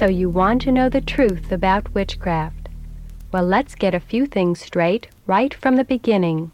So you want to know the truth about witchcraft. Well, let's get a few things straight right from the beginning.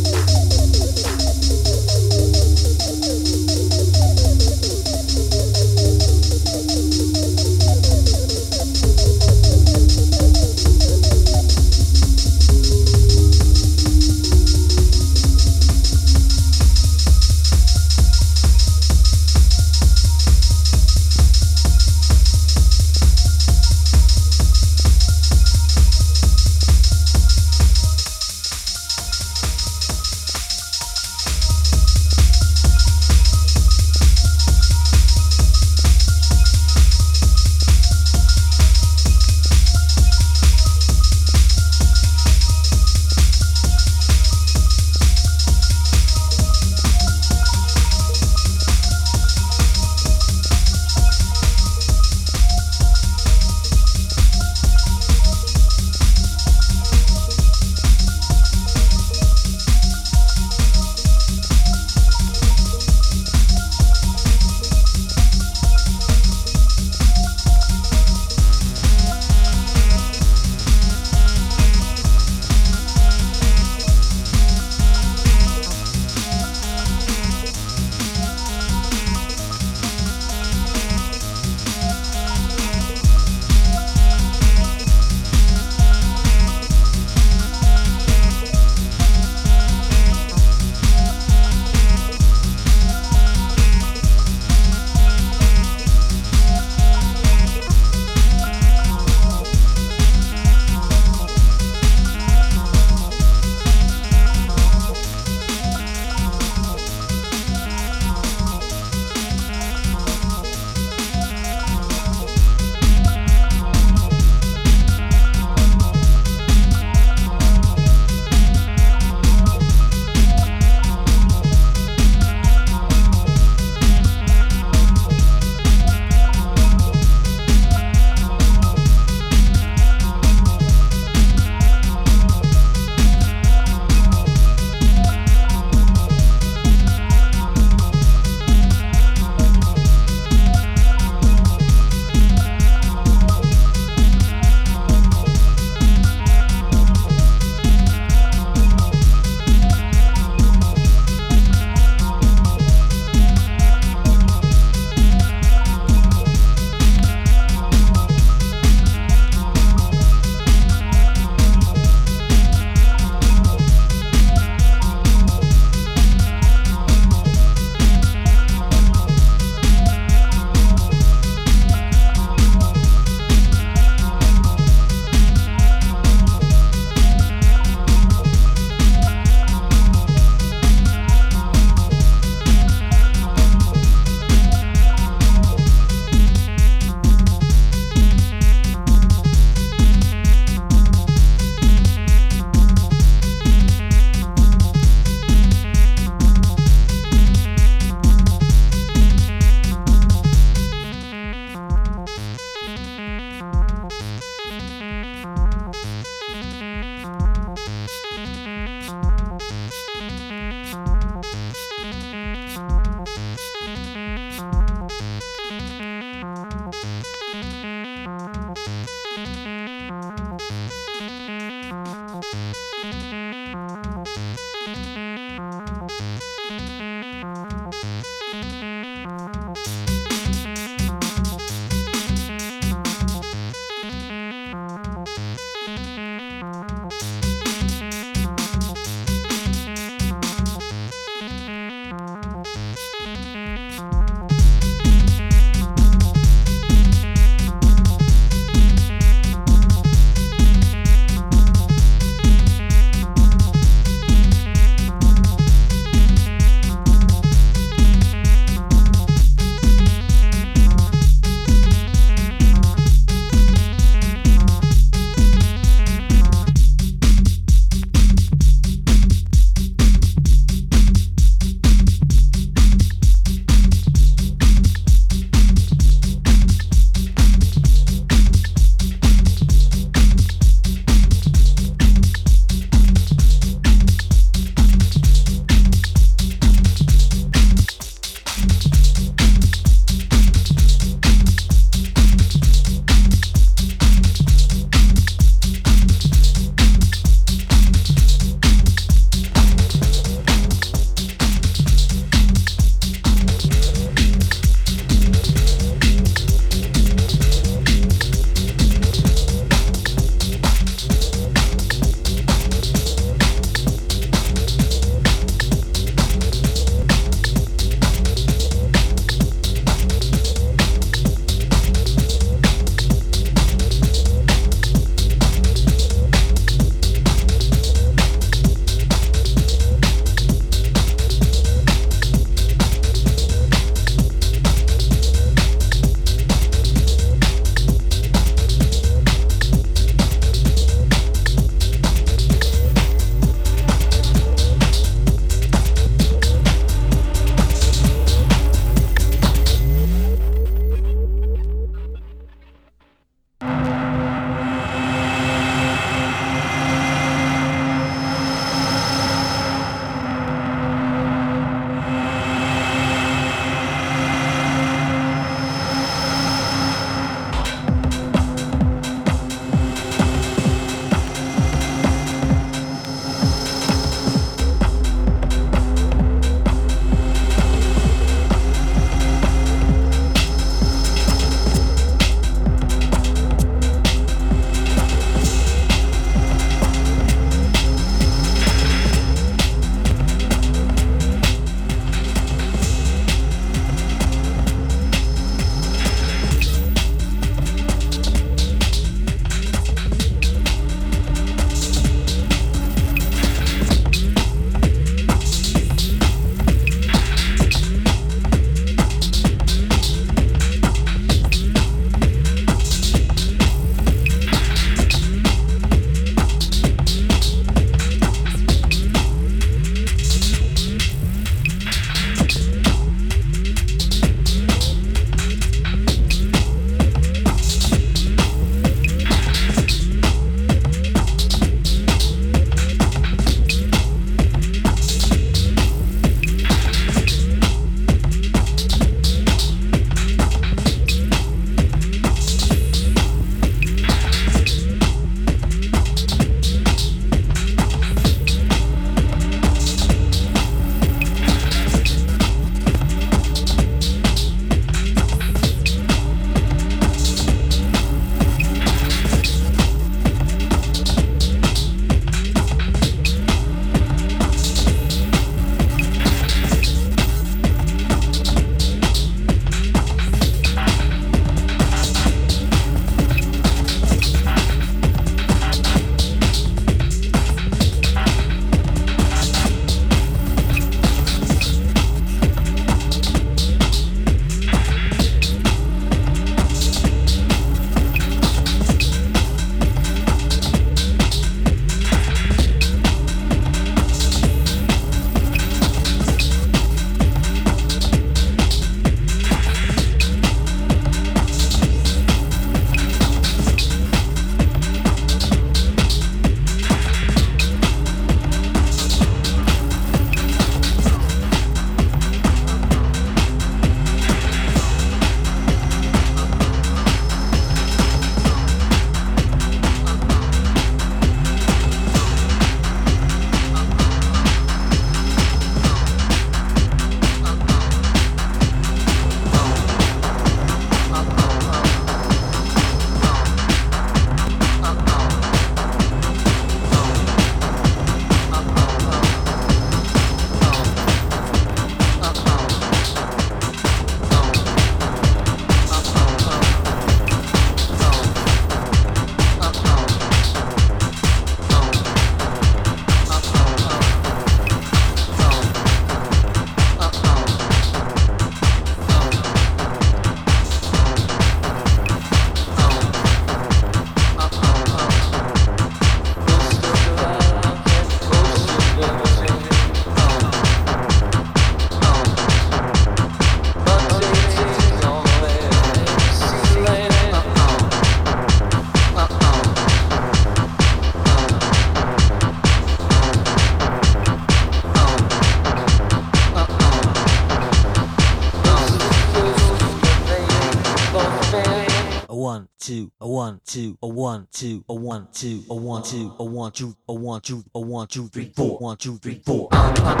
two, a one, two, a one, two, a one, two, a one, two, a one, two, a one, two, three, four, one, two, three, four. I'm hot.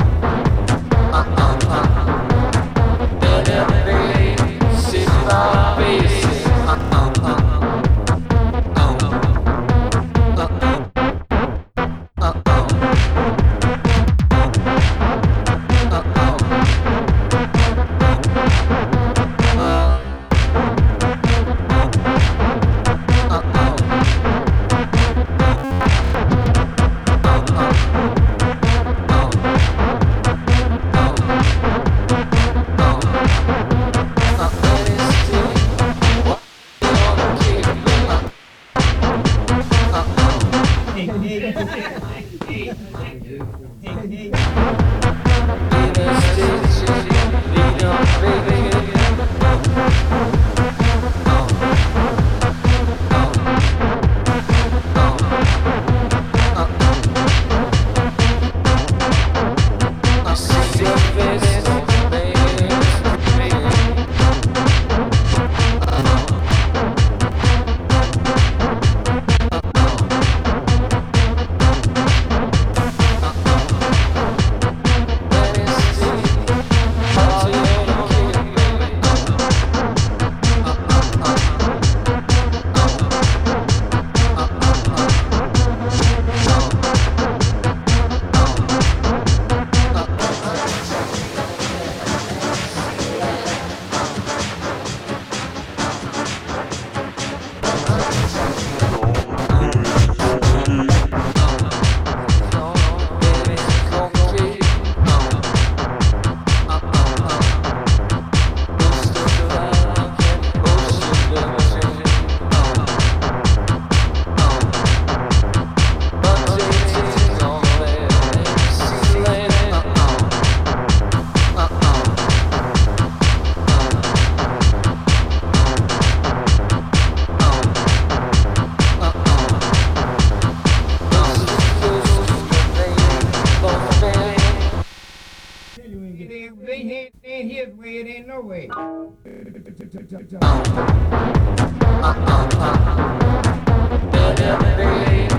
I'm hot. Better be, sit by, be, sit. no way. Better believe,